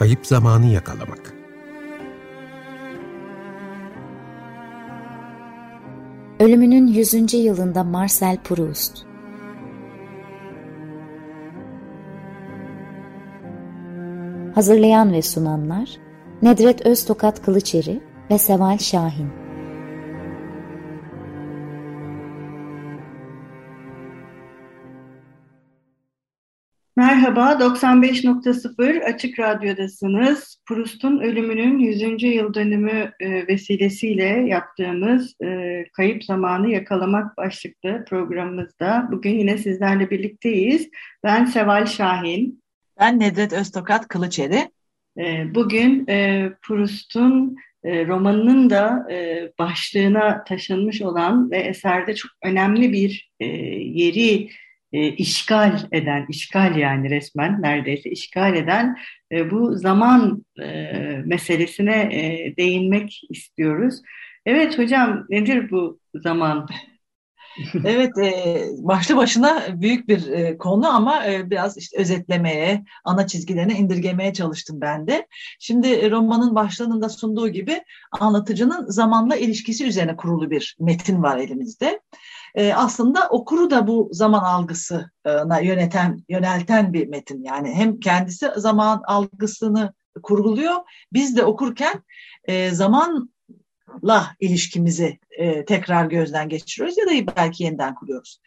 Kayıp zamanı yakalamak. Ölümünün 100. yılında Marcel Proust Hazırlayan ve sunanlar Nedret Öztokat Kılıçeri ve Seval Şahin Merhaba, 95.0 Açık Radyo'dasınız. Proust'un ölümünün 100. yıl dönümü e, vesilesiyle yaptığımız e, Kayıp Zamanı Yakalamak başlıklı programımızda bugün yine sizlerle birlikteyiz. Ben Seval Şahin. Ben Nedret Öztokat Kılıçeri. E, bugün Proust'un romanının da başlığına taşınmış olan ve eserde çok önemli bir yeri e, işgal eden, işgal yani resmen neredeyse işgal eden e, bu zaman e, meselesine e, değinmek istiyoruz. Evet hocam nedir bu zaman? evet e, başlı başına büyük bir e, konu ama e, biraz işte özetlemeye, ana çizgilerine indirgemeye çalıştım ben de. Şimdi romanın başlığında sunduğu gibi anlatıcının zamanla ilişkisi üzerine kurulu bir metin var elimizde e, aslında okuru da bu zaman algısına yöneten, yönelten bir metin. Yani hem kendisi zaman algısını kurguluyor, biz de okurken e, zamanla ilişkimizi e, tekrar gözden geçiriyoruz ya da belki yeniden kuruyoruz.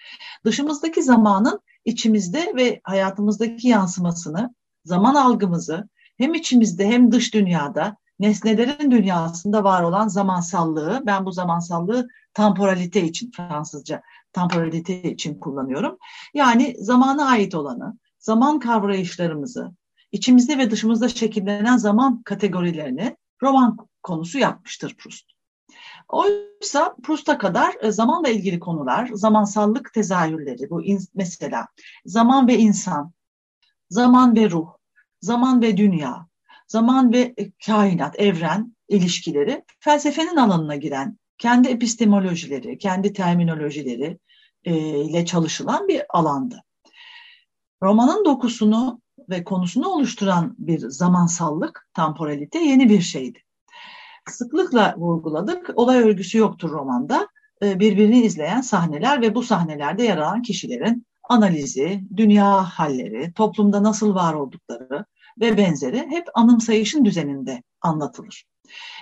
Dışımızdaki zamanın içimizde ve hayatımızdaki yansımasını, zaman algımızı hem içimizde hem dış dünyada nesnelerin dünyasında var olan zamansallığı, ben bu zamansallığı temporalite için Fransızca temporalite için kullanıyorum. Yani zamana ait olanı, zaman kavrayışlarımızı, içimizde ve dışımızda şekillenen zaman kategorilerini roman konusu yapmıştır Proust. Oysa Proust'a kadar e, zamanla ilgili konular, zamansallık tezahürleri, bu mesela zaman ve insan, zaman ve ruh, zaman ve dünya, zaman ve kainat, evren ilişkileri felsefenin alanına giren kendi epistemolojileri, kendi terminolojileri e, ile çalışılan bir alandı. Romanın dokusunu ve konusunu oluşturan bir zamansallık, temporalite yeni bir şeydi. Sıklıkla vurguladık, olay örgüsü yoktur romanda. E, birbirini izleyen sahneler ve bu sahnelerde yer alan kişilerin analizi, dünya halleri, toplumda nasıl var oldukları ve benzeri hep anımsayışın düzeninde anlatılır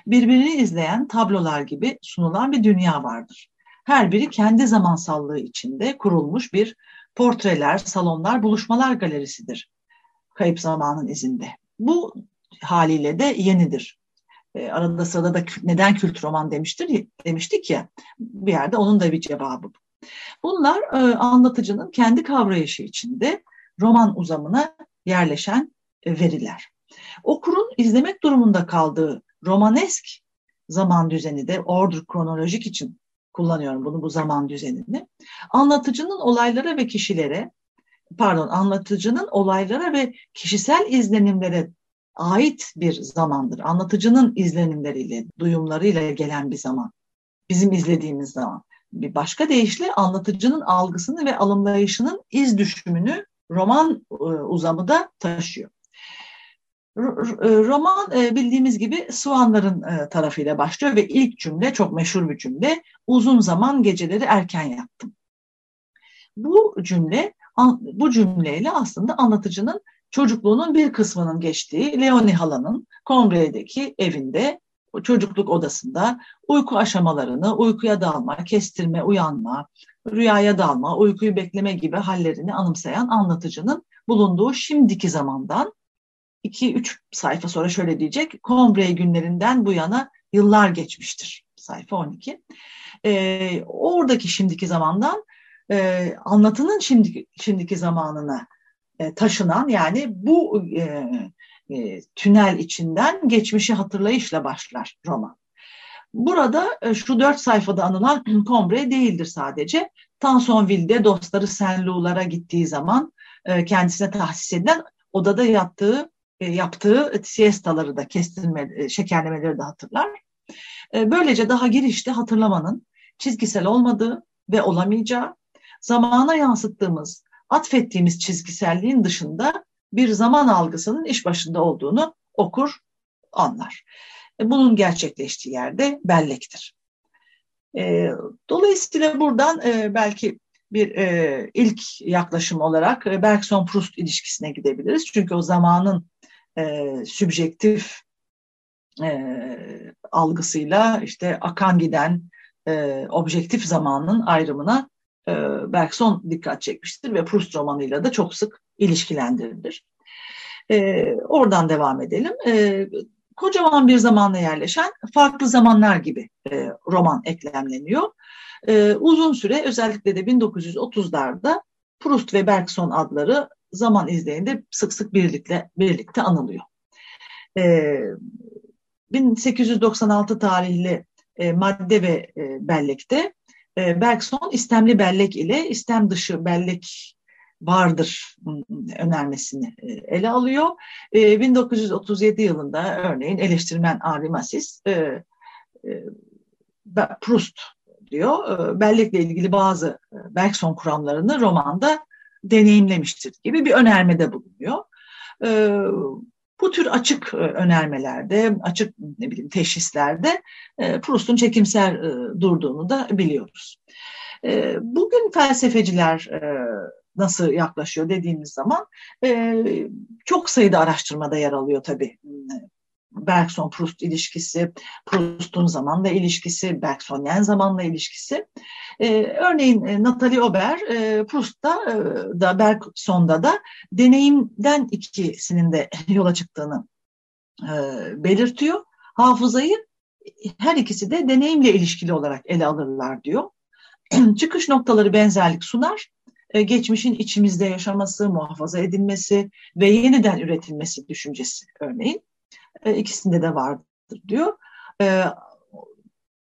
birbirini izleyen tablolar gibi sunulan bir dünya vardır. Her biri kendi zamansallığı içinde kurulmuş bir portreler, salonlar, buluşmalar galerisidir. Kayıp zamanın izinde. Bu haliyle de yenidir. E, arada sırada da neden kült roman demiştir demiştik ya bir yerde onun da bir cevabı bu. Bunlar e, anlatıcının kendi kavrayışı içinde roman uzamına yerleşen veriler. Okurun izlemek durumunda kaldığı romanesk zaman düzeni de order kronolojik için kullanıyorum bunu bu zaman düzenini. Anlatıcının olaylara ve kişilere pardon anlatıcının olaylara ve kişisel izlenimlere ait bir zamandır. Anlatıcının izlenimleriyle, duyumlarıyla gelen bir zaman. Bizim izlediğimiz zaman. Bir başka deyişle anlatıcının algısını ve alımlayışının iz düşümünü roman e, uzamı da taşıyor. E, roman e, bildiğimiz gibi Suanların e, tarafıyla başlıyor ve ilk cümle çok meşhur bir cümle. Uzun zaman geceleri erken yattım. Bu cümle bu cümleyle aslında anlatıcının çocukluğunun bir kısmının geçtiği Leonie Hala'nın Combre'deki evinde çocukluk odasında uyku aşamalarını, uykuya dalma, kestirme, uyanma, rüyaya dalma, uykuyu bekleme gibi hallerini anımsayan anlatıcının bulunduğu şimdiki zamandan 2-3 sayfa sonra şöyle diyecek. Combray günlerinden bu yana yıllar geçmiştir. Sayfa 12. Ee, oradaki şimdiki zamandan e, anlatının şimdiki, şimdiki zamanına e, taşınan yani bu e, e, tünel içinden geçmişi hatırlayışla başlar roman. Burada e, şu dört sayfada anılan Combray değildir sadece. Tansonville'de dostları Saint-Lou'lara gittiği zaman e, kendisine tahsis edilen odada yattığı e, yaptığı siestaları da kestirme, e, şekerlemeleri de hatırlar. E, böylece daha girişte hatırlamanın çizgisel olmadığı ve olamayacağı, zamana yansıttığımız, atfettiğimiz çizgiselliğin dışında bir zaman algısının iş başında olduğunu okur, anlar. E, bunun gerçekleştiği yerde bellektir. E, dolayısıyla buradan e, belki bir e, ilk yaklaşım olarak e, Bergson-Proust ilişkisine gidebiliriz. Çünkü o zamanın e, sübjektif e, algısıyla işte akan giden e, objektif zamanın ayrımına e, Bergson dikkat çekmiştir ve Proust romanıyla da çok sık ilişkilendirilir. E, oradan devam edelim. E, kocaman bir zamanla yerleşen farklı zamanlar gibi e, roman eklemleniyor. E, uzun süre özellikle de 1930'larda Proust ve Bergson adları zaman izleyinde sık sık birlikte birlikte anılıyor. E, 1896 tarihli e, madde ve e, bellekte e, Bergson istemli bellek ile istem dışı bellek vardır önermesini e, ele alıyor. 1937 e, yılında örneğin eleştirmen Henri Massis e, Proust diyor. Bellekle ilgili bazı Bergson kuramlarını romanda deneyimlemiştir gibi bir önermede bulunuyor. Bu tür açık önermelerde, açık ne bileyim teşhislerde Proust'un çekimser durduğunu da biliyoruz. Bugün felsefeciler nasıl yaklaşıyor dediğimiz zaman e, çok sayıda araştırmada yer alıyor tabii. Bergson-Proust ilişkisi, Proust'un zamanla ilişkisi, Bergsonyen zamanla ilişkisi. Ee, örneğin e, Nathalie Ober, e, Proust'ta e, da Bergson'da da deneyimden ikisinin de yola çıktığını e, belirtiyor. Hafızayı her ikisi de deneyimle ilişkili olarak ele alırlar diyor. Çıkış noktaları benzerlik sunar e, geçmişin içimizde yaşaması, muhafaza edilmesi ve yeniden üretilmesi düşüncesi örneğin. E, ikisinde de vardır diyor. E,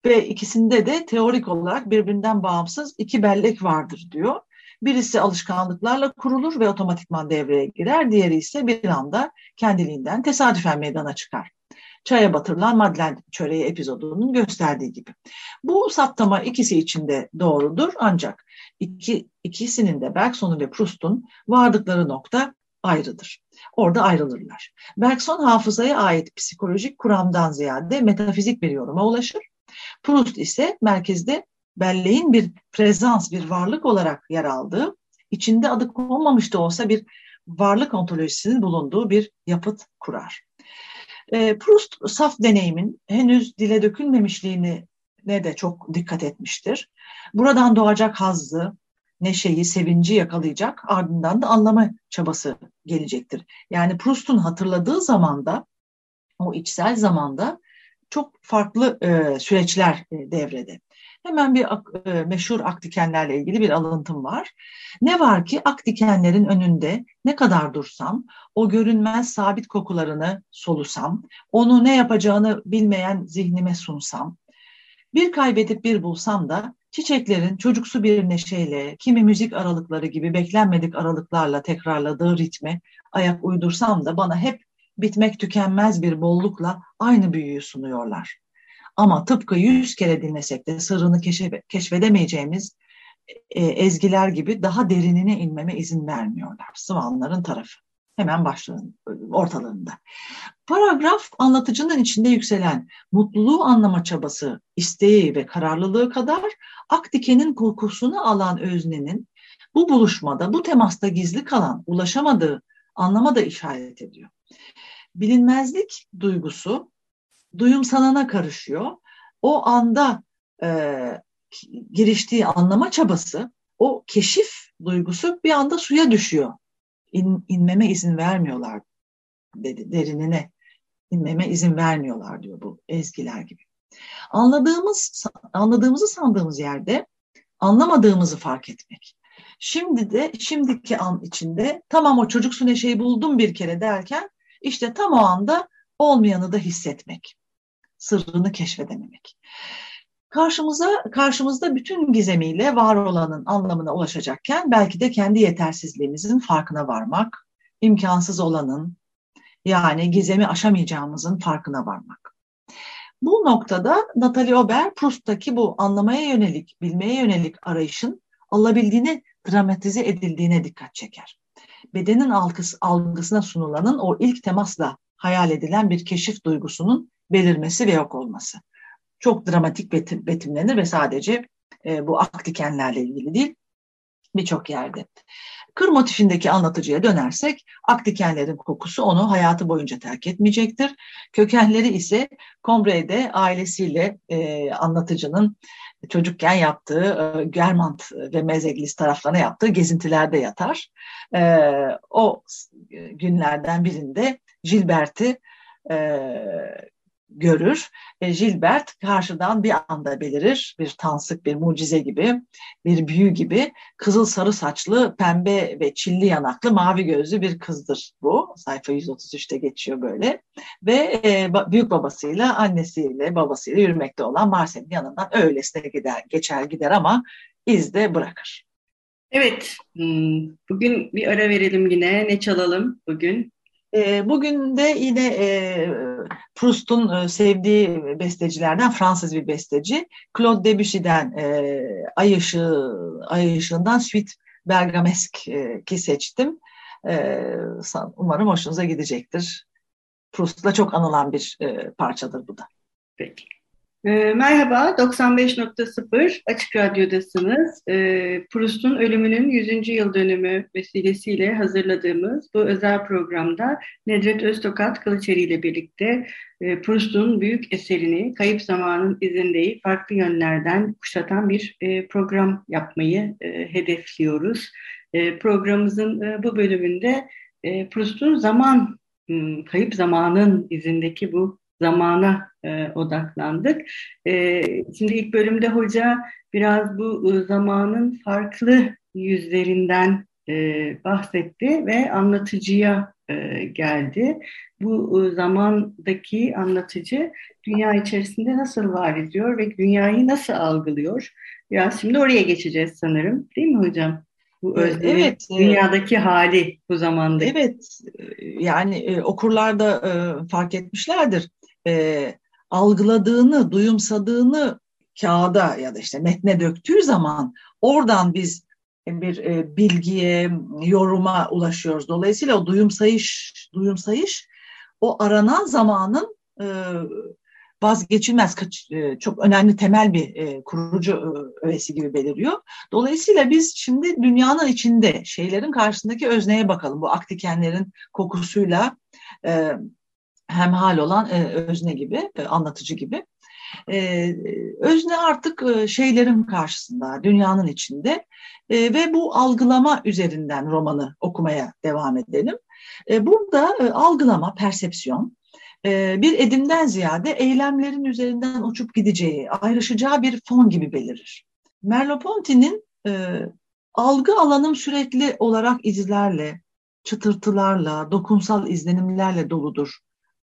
ve ikisinde de teorik olarak birbirinden bağımsız iki bellek vardır diyor. Birisi alışkanlıklarla kurulur ve otomatikman devreye girer. Diğeri ise bir anda kendiliğinden tesadüfen meydana çıkar çaya batırılan Madlen çöreği epizodunun gösterdiği gibi. Bu saptama ikisi için de doğrudur ancak iki, ikisinin de Bergson'un ve Proust'un vardıkları nokta ayrıdır. Orada ayrılırlar. Bergson hafızaya ait psikolojik kuramdan ziyade metafizik bir yoruma ulaşır. Proust ise merkezde belleğin bir prezans, bir varlık olarak yer aldığı, içinde adı konmamış da olsa bir varlık ontolojisinin bulunduğu bir yapıt kurar. E, Proust saf deneyimin henüz dile dökülmemişliğini ne de çok dikkat etmiştir. Buradan doğacak hazzı, neşeyi, sevinci yakalayacak ardından da anlama çabası gelecektir. Yani Proust'un hatırladığı zamanda, o içsel zamanda çok farklı e, süreçler e, devrede. Hemen bir e, meşhur ak dikenlerle ilgili bir alıntım var. Ne var ki ak dikenlerin önünde ne kadar dursam, o görünmez sabit kokularını solusam, onu ne yapacağını bilmeyen zihnime sunsam, bir kaybedip bir bulsam da çiçeklerin çocuksu bir neşeyle, kimi müzik aralıkları gibi beklenmedik aralıklarla tekrarladığı ritme ayak uydursam da bana hep bitmek tükenmez bir bollukla aynı büyüyü sunuyorlar. Ama tıpkı yüz kere dinlesek de sırrını keşfedemeyeceğimiz e, ezgiler gibi daha derinine inmeme izin vermiyorlar. Sıvanların tarafı. Hemen başlığın ortalarında. Paragraf anlatıcının içinde yükselen mutluluğu anlama çabası, isteği ve kararlılığı kadar ak dikenin kokusunu alan öznenin bu buluşmada, bu temasta gizli kalan, ulaşamadığı anlama da işaret ediyor. Bilinmezlik duygusu duyumsanana karışıyor. O anda e, giriştiği anlama çabası, o keşif duygusu bir anda suya düşüyor. İn, inmeme izin vermiyorlar dedi, derinine inmeme izin vermiyorlar diyor bu ezgiler gibi. Anladığımız, anladığımızı sandığımız yerde anlamadığımızı fark etmek. Şimdi de şimdiki an içinde tamam o çocuksu neşeyi buldum bir kere derken işte tam o anda olmayanı da hissetmek. Sırrını keşfedememek. Karşımıza, karşımızda bütün gizemiyle var olanın anlamına ulaşacakken belki de kendi yetersizliğimizin farkına varmak, imkansız olanın yani gizemi aşamayacağımızın farkına varmak. Bu noktada Natalie Ober Proust'taki bu anlamaya yönelik, bilmeye yönelik arayışın alabildiğine dramatize edildiğine dikkat çeker. Bedenin algısı, algısına sunulanın o ilk temasla hayal edilen bir keşif duygusunun belirmesi ve yok olması. Çok dramatik betim, betimlenir ve sadece e, bu ak dikenlerle ilgili değil, birçok yerde. Kır motifindeki anlatıcıya dönersek ak dikenlerin kokusu onu hayatı boyunca terk etmeyecektir. Kökenleri ise Combre'de ailesiyle e, anlatıcının çocukken yaptığı e, Germant ve Mezeglis taraflarına yaptığı gezintilerde yatar. E, o günlerden birinde Gilbert'i e, görür. E, Gilbert karşıdan bir anda belirir. Bir tansık, bir mucize gibi, bir büyü gibi. Kızıl sarı saçlı, pembe ve çilli yanaklı, mavi gözlü bir kızdır bu. Sayfa 133'te geçiyor böyle. Ve e, büyük babasıyla, annesiyle, babasıyla yürümekte olan Marcel'in yanından öylesine gider, geçer gider ama iz de bırakır. Evet, hmm, bugün bir ara verelim yine. Ne çalalım bugün? E, bugün de yine e, Proust'un e, sevdiği bestecilerden Fransız bir besteci Claude Debussy'den e, Ay Işığı, Ay Işığı'ndan Suite Bergamesk e, ki seçtim. Umarım hoşunuza gidecektir. Proust'la çok anılan bir parçadır bu da. Peki. E, merhaba, 95.0 Açık Radyo'dasınız. E, Proust'un ölümünün 100. yıl dönümü vesilesiyle hazırladığımız bu özel programda Nedret Öztokat Kılıçeri ile birlikte e, Proust'un büyük eserini Kayıp Zamanın izindeyi farklı yönlerden kuşatan bir e, program yapmayı e, hedefliyoruz. Programımızın bu bölümünde Proust'un zaman, kayıp zamanın izindeki bu zamana e, odaklandık. E, şimdi ilk bölümde hoca biraz bu e, zamanın farklı yüzlerinden e, bahsetti ve anlatıcıya e, geldi. Bu e, zamandaki anlatıcı dünya içerisinde nasıl var ediyor ve dünyayı nasıl algılıyor? Biraz şimdi oraya geçeceğiz sanırım. Değil mi hocam? Bu özlemin evet, dünyadaki hali bu zamanda. Evet, yani e, okurlar da e, fark etmişlerdir e, algıladığını, duyumsadığını kağıda ya da işte metne döktüğü zaman oradan biz bir e, bilgiye, yoruma ulaşıyoruz. Dolayısıyla o duyumsayış, duyumsayış o aranan zamanın e, vazgeçilmez, e, çok önemli temel bir e, kurucu e, öğesi gibi beliriyor. Dolayısıyla biz şimdi dünyanın içinde şeylerin karşısındaki özneye bakalım. Bu aktikenlerin kokusuyla e, hemhal olan e, özne gibi, e, anlatıcı gibi. E, özne artık e, şeylerin karşısında, dünyanın içinde e, ve bu algılama üzerinden romanı okumaya devam edelim. E, burada e, algılama, persepsiyon, e, bir edimden ziyade eylemlerin üzerinden uçup gideceği, ayrışacağı bir fon gibi belirir. Merleau-Ponty'nin e, algı alanım sürekli olarak izlerle, çıtırtılarla, dokunsal izlenimlerle doludur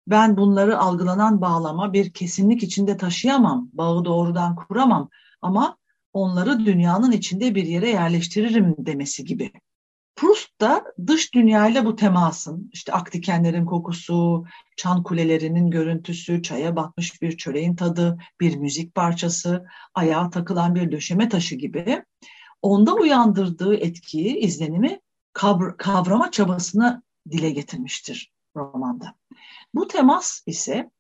ben bunları algılanan bağlama bir kesinlik içinde taşıyamam, bağı doğrudan kuramam ama onları dünyanın içinde bir yere yerleştiririm demesi gibi. Proust da dış dünyayla bu temasın, işte aktikenlerin kokusu, çan kulelerinin görüntüsü, çaya batmış bir çöreğin tadı, bir müzik parçası, ayağa takılan bir döşeme taşı gibi onda uyandırdığı etkiyi, izlenimi kavrama çabasını dile getirmiştir romanda. Bu temas ise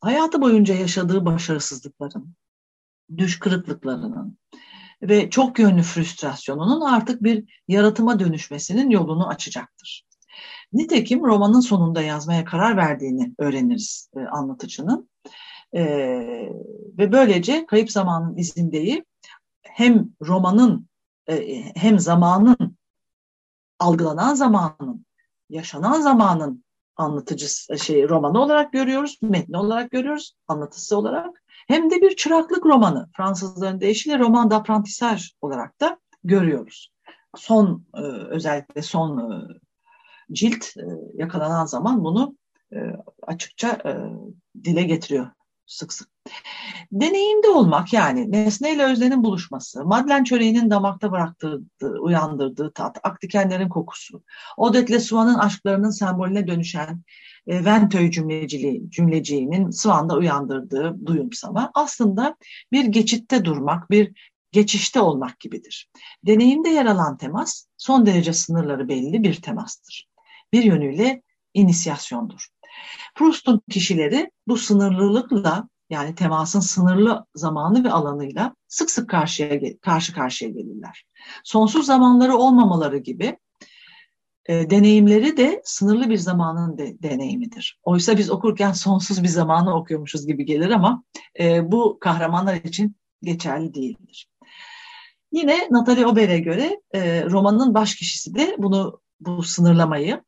hayatı boyunca yaşadığı başarısızlıkların, düş kırıklıklarının ve çok yönlü frustrasyonunun artık bir yaratıma dönüşmesinin yolunu açacaktır. Nitekim romanın sonunda yazmaya karar verdiğini öğreniriz e, anlatıcının. E, ve böylece Kayıp Zamanın izindeyi hem romanın e, hem zamanın algılanan zamanın, yaşanan zamanın anlatıcı şey romanı olarak görüyoruz, metni olarak görüyoruz, anlatısı olarak. Hem de bir çıraklık romanı, Fransızların deyişiyle roman d'apprentissage olarak da görüyoruz. Son e, özellikle son e, cilt e, yakalanan zaman bunu açıkça dile getiriyor sık sık. Deneyimde olmak yani nesneyle öznenin buluşması, Madlen çöreğinin damakta bıraktığı, uyandırdığı tat, aktikenlerin kokusu, Odette Swan'ın aşklarının sembolüne dönüşen e, Ventöy cümleciliği, cümleciğinin Swan'da uyandırdığı duyumsama aslında bir geçitte durmak, bir geçişte olmak gibidir. Deneyimde yer alan temas son derece sınırları belli bir temastır. Bir yönüyle inisiyasyondur. Proust'un kişileri bu sınırlılıkla yani temasın sınırlı zamanı ve alanıyla sık sık karşıya karşı karşıya gelirler. Sonsuz zamanları olmamaları gibi e, deneyimleri de sınırlı bir zamanın de, deneyimidir. Oysa biz okurken sonsuz bir zamanı okuyormuşuz gibi gelir ama e, bu kahramanlar için geçerli değildir. Yine Natalie Ober'e göre e, romanın baş kişisi de bunu bu sınırlamayı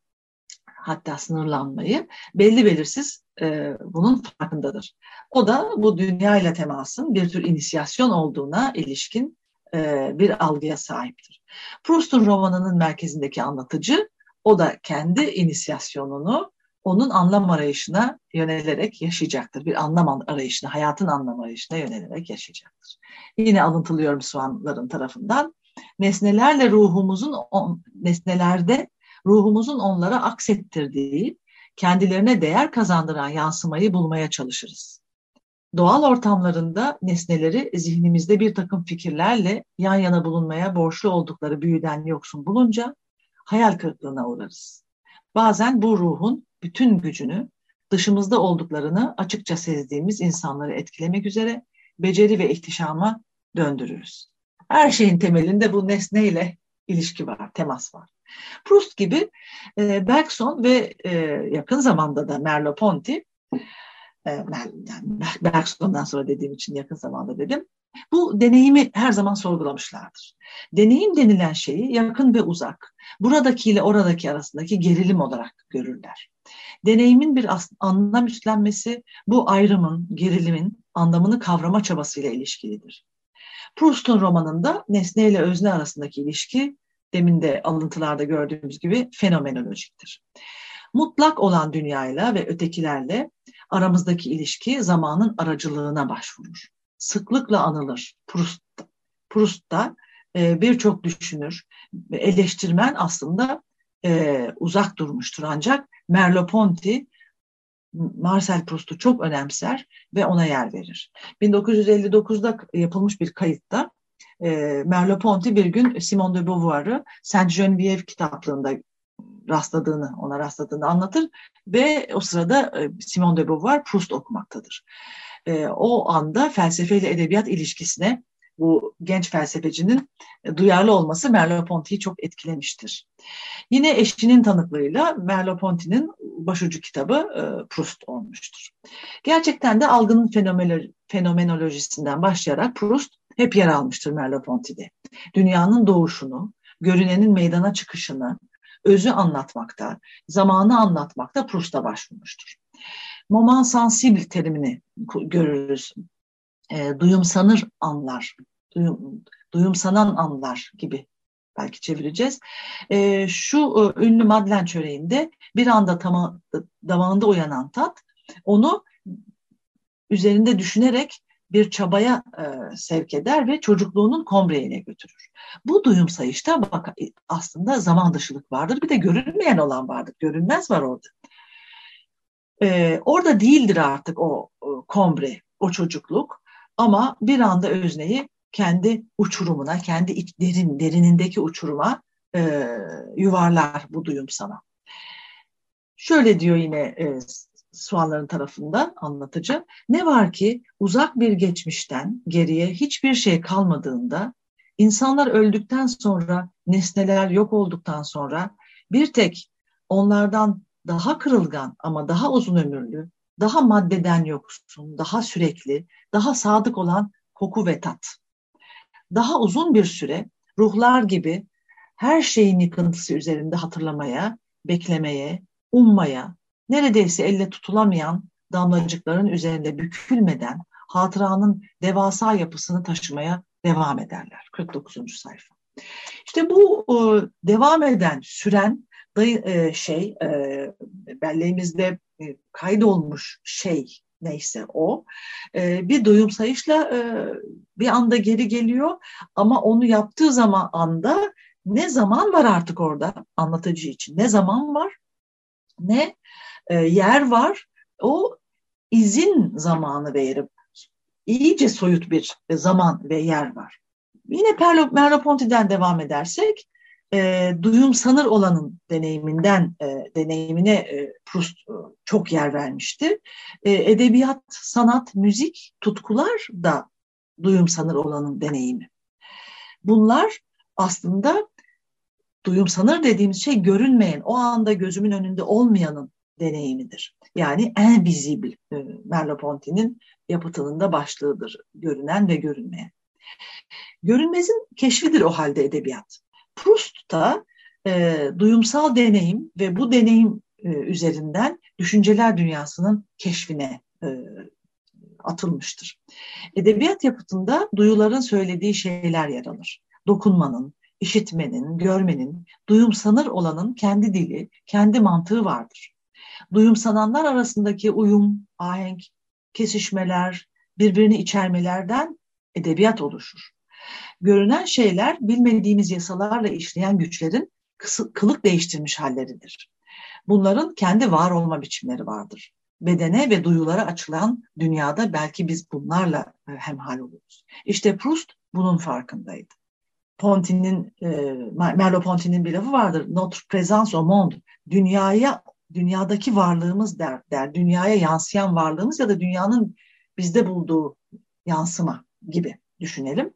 hatta sınırlanmayı belli belirsiz e, bunun farkındadır. O da bu dünya ile temasın bir tür inisiyasyon olduğuna ilişkin e, bir algıya sahiptir. Proust'un romanının merkezindeki anlatıcı o da kendi inisiyasyonunu onun anlam arayışına yönelerek yaşayacaktır. Bir anlam arayışına, hayatın anlam arayışına yönelerek yaşayacaktır. Yine alıntılıyorum Suanların tarafından. Nesnelerle ruhumuzun, on, nesnelerde ruhumuzun onlara aksettirdiği, kendilerine değer kazandıran yansımayı bulmaya çalışırız. Doğal ortamlarında nesneleri zihnimizde bir takım fikirlerle yan yana bulunmaya borçlu oldukları büyüden yoksun bulunca hayal kırıklığına uğrarız. Bazen bu ruhun bütün gücünü dışımızda olduklarını açıkça sezdiğimiz insanları etkilemek üzere beceri ve ihtişama döndürürüz. Her şeyin temelinde bu nesneyle ilişki var, temas var. Proust gibi e, Bergson ve e, yakın zamanda da Merleau-Ponty, e, yani Bergson'dan sonra dediğim için yakın zamanda dedim, bu deneyimi her zaman sorgulamışlardır. Deneyim denilen şeyi yakın ve uzak, buradaki ile oradaki arasındaki gerilim olarak görürler. Deneyimin bir anlam üstlenmesi bu ayrımın, gerilimin anlamını kavrama çabasıyla ilişkilidir. Proust'un romanında nesne ile özne arasındaki ilişki demin de alıntılarda gördüğümüz gibi fenomenolojiktir. Mutlak olan dünyayla ve ötekilerle aramızdaki ilişki zamanın aracılığına başvurur. Sıklıkla anılır Proust'ta. Proust'ta e, birçok düşünür, eleştirmen aslında e, uzak durmuştur ancak Merleau-Ponty Marcel Proust'u çok önemser ve ona yer verir. 1959'da yapılmış bir kayıtta e, Merleau-Ponty bir gün Simone de Beauvoir'ı Saint Geneviève kitaplığında rastladığını, ona rastladığını anlatır ve o sırada e, Simone de Beauvoir Proust okumaktadır. E, o anda felsefe ile edebiyat ilişkisine bu genç felsefecinin e, duyarlı olması Merleau-Ponty'yi çok etkilemiştir. Yine eşinin tanıklığıyla Merleau-Ponty'nin başucu kitabı e, Proust olmuştur. Gerçekten de algının fenomenolojisinden başlayarak Proust hep yer almıştır Merleau-Ponty'de. Dünyanın doğuşunu, görünenin meydana çıkışını, özü anlatmakta, zamanı anlatmakta Proust'a başvurmuştur. Moment sensible terimini görürüz e, duyumsanır anlar, duyum, duyumsanan anlar gibi belki çevireceğiz. E, şu e, ünlü Madlen çöreğinde bir anda tama, damağında uyanan tat onu üzerinde düşünerek bir çabaya e, sevk eder ve çocukluğunun komreğine götürür. Bu duyum sayışta bak aslında zaman dışılık vardır. Bir de görünmeyen olan vardır. Görünmez var orada. E, orada değildir artık o, o kombre, o çocukluk. Ama bir anda özneyi kendi uçurumuna, kendi iç, derin, derinindeki uçuruma e, yuvarlar bu duyum sana. Şöyle diyor yine e, Suanların tarafından anlatıcı. Ne var ki uzak bir geçmişten geriye hiçbir şey kalmadığında, insanlar öldükten sonra, nesneler yok olduktan sonra bir tek onlardan daha kırılgan ama daha uzun ömürlü, daha maddeden yoksun, daha sürekli, daha sadık olan koku ve tat. Daha uzun bir süre ruhlar gibi her şeyin yıkıntısı üzerinde hatırlamaya, beklemeye, ummaya, neredeyse elle tutulamayan damlacıkların üzerinde bükülmeden hatıranın devasa yapısını taşımaya devam ederler. 49. sayfa. İşte bu e, devam eden, süren e, şey, e, belleğimizde kaydolmuş şey neyse o bir duyum sayışla e, bir anda geri geliyor ama onu yaptığı zaman anda ne zaman var artık orada anlatıcı için ne zaman var ne yer var o izin zamanı verip iyice soyut bir zaman ve yer var. Yine Merleau-Ponty'den devam edersek e, duyum sanır olanın deneyiminden e, deneyimine e, Proust e, çok yer vermişti. E, edebiyat, sanat, müzik, tutkular da duyum sanır olanın deneyimi. Bunlar aslında duyum sanır dediğimiz şey görünmeyen, o anda gözümün önünde olmayanın deneyimidir. Yani invisible e, Merleau-Ponty'nin yapıtının başlığıdır. Görünen ve görünmeyen. Görünmezin keşfidir o halde edebiyat. Proust da e, duyumsal deneyim ve bu deneyim e, üzerinden düşünceler dünyasının keşfine e, atılmıştır. Edebiyat yapıtında duyuların söylediği şeyler yer alır. Dokunmanın, işitmenin, görmenin, duyumsanır olanın kendi dili, kendi mantığı vardır. Duyumsananlar arasındaki uyum, ahenk, kesişmeler, birbirini içermelerden edebiyat oluşur. Görünen şeyler bilmediğimiz yasalarla işleyen güçlerin kılık değiştirmiş halleridir. Bunların kendi var olma biçimleri vardır. Bedene ve duyulara açılan dünyada belki biz bunlarla e, hemhal oluruz. İşte Proust bunun farkındaydı. Ponty'nin, e, Merleau-Ponty'nin bir lafı vardır. Notre présence au monde. Dünyaya, dünyadaki varlığımız der, der. Dünyaya yansıyan varlığımız ya da dünyanın bizde bulduğu yansıma gibi düşünelim.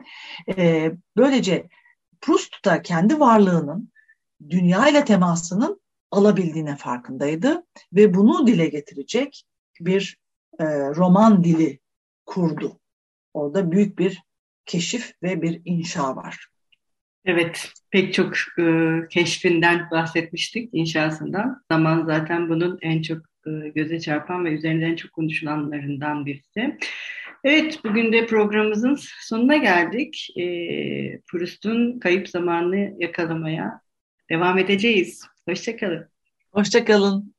E, böylece Proust da kendi varlığının dünya ile temasının alabildiğine farkındaydı ve bunu dile getirecek bir e, roman dili kurdu. Orada büyük bir keşif ve bir inşa var. Evet, pek çok e, keşfinden bahsetmiştik inşasından. Zaman zaten bunun en çok e, göze çarpan ve üzerinde en çok konuşulanlarından birisi. Evet, bugün de programımızın sonuna geldik. E, Proust'un kayıp zamanını yakalamaya devam edeceğiz. Hoşçakalın. Hoşçakalın.